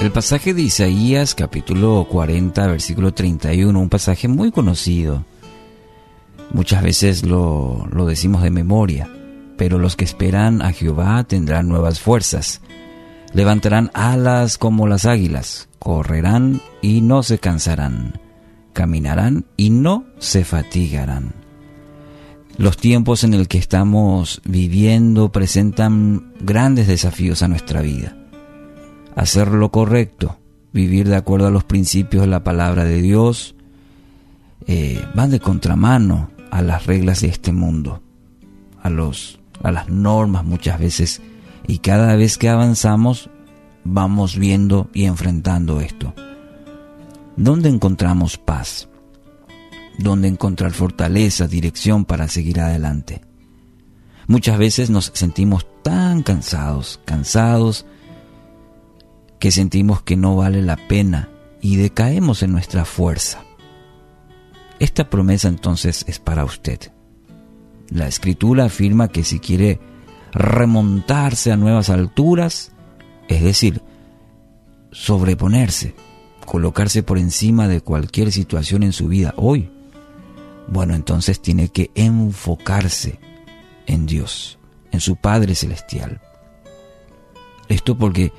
El pasaje de Isaías capítulo 40 versículo 31, un pasaje muy conocido. Muchas veces lo, lo decimos de memoria, pero los que esperan a Jehová tendrán nuevas fuerzas. Levantarán alas como las águilas, correrán y no se cansarán, caminarán y no se fatigarán. Los tiempos en el que estamos viviendo presentan grandes desafíos a nuestra vida. Hacer lo correcto, vivir de acuerdo a los principios de la palabra de Dios, eh, van de contramano a las reglas de este mundo, a, los, a las normas muchas veces, y cada vez que avanzamos vamos viendo y enfrentando esto. ¿Dónde encontramos paz? donde encontrar fortaleza, dirección para seguir adelante. Muchas veces nos sentimos tan cansados, cansados, que sentimos que no vale la pena y decaemos en nuestra fuerza. Esta promesa entonces es para usted. La escritura afirma que si quiere remontarse a nuevas alturas, es decir, sobreponerse, colocarse por encima de cualquier situación en su vida hoy, bueno, entonces tiene que enfocarse en Dios, en su Padre Celestial. Esto porque,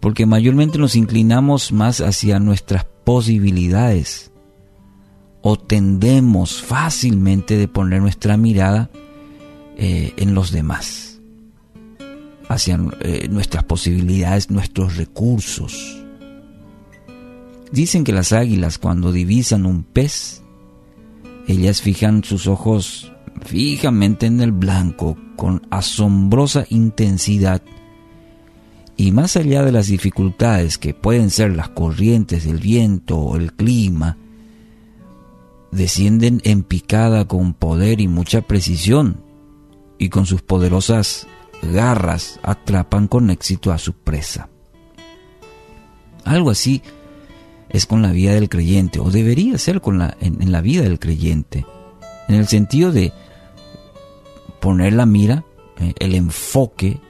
porque mayormente nos inclinamos más hacia nuestras posibilidades o tendemos fácilmente de poner nuestra mirada eh, en los demás, hacia eh, nuestras posibilidades, nuestros recursos. Dicen que las águilas cuando divisan un pez ellas fijan sus ojos fijamente en el blanco con asombrosa intensidad y más allá de las dificultades que pueden ser las corrientes del viento o el clima, descienden en picada con poder y mucha precisión y con sus poderosas garras atrapan con éxito a su presa. Algo así es con la vida del creyente, o debería ser con la, en, la vida del creyente, en el sentido de poner la mira, eh, el enfoque,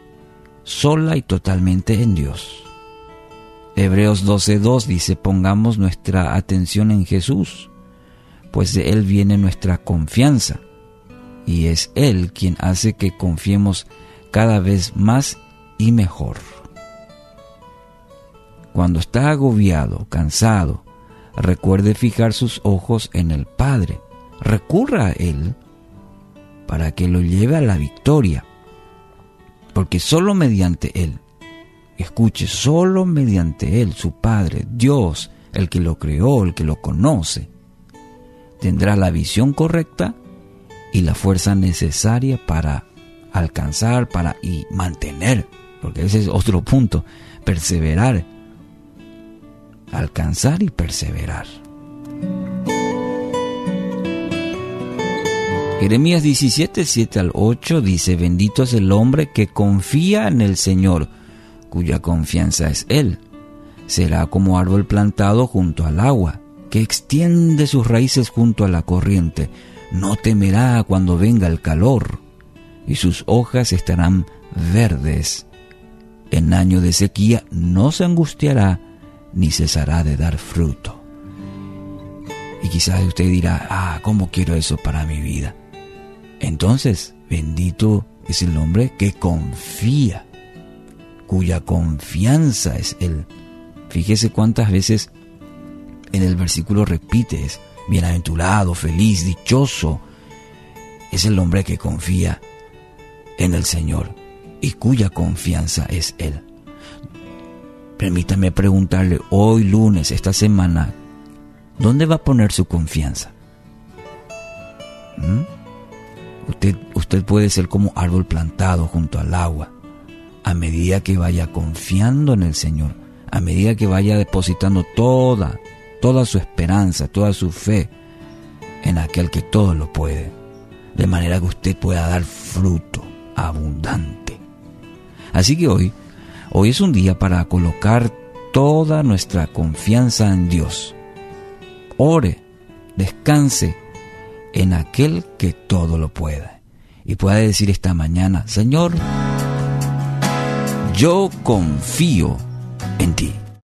sola y totalmente en Dios. Hebreos 12.2 dice, pongamos nuestra atención en Jesús, pues de Él viene nuestra confianza, y es Él quien hace que confiemos cada vez más y mejor. Cuando está agobiado, cansado, recuerde fijar sus ojos en el Padre. Recurra a Él para que lo lleve a la victoria. Porque solo mediante Él, escuche, solo mediante Él, su Padre, Dios, el que lo creó, el que lo conoce, tendrá la visión correcta y la fuerza necesaria para alcanzar, para y mantener, porque ese es otro punto, perseverar alcanzar y perseverar. Jeremías 17, 7 al 8 dice, bendito es el hombre que confía en el Señor, cuya confianza es Él. Será como árbol plantado junto al agua, que extiende sus raíces junto a la corriente. No temerá cuando venga el calor, y sus hojas estarán verdes. En año de sequía no se angustiará, ni cesará de dar fruto. Y quizás usted dirá, ah, ¿cómo quiero eso para mi vida? Entonces, bendito es el hombre que confía, cuya confianza es Él. Fíjese cuántas veces en el versículo repite, es bienaventurado, feliz, dichoso. Es el hombre que confía en el Señor y cuya confianza es Él. Permítame preguntarle hoy lunes, esta semana, ¿dónde va a poner su confianza? ¿Mm? Usted, puede ser como árbol plantado junto al agua. A medida que vaya confiando en el Señor, a medida que vaya depositando toda, toda su esperanza, toda su fe en aquel que todo lo puede, de manera que usted pueda dar fruto abundante. Así que hoy Hoy es un día para colocar toda nuestra confianza en Dios. Ore, descanse en aquel que todo lo pueda. Y pueda decir esta mañana, Señor, yo confío en ti.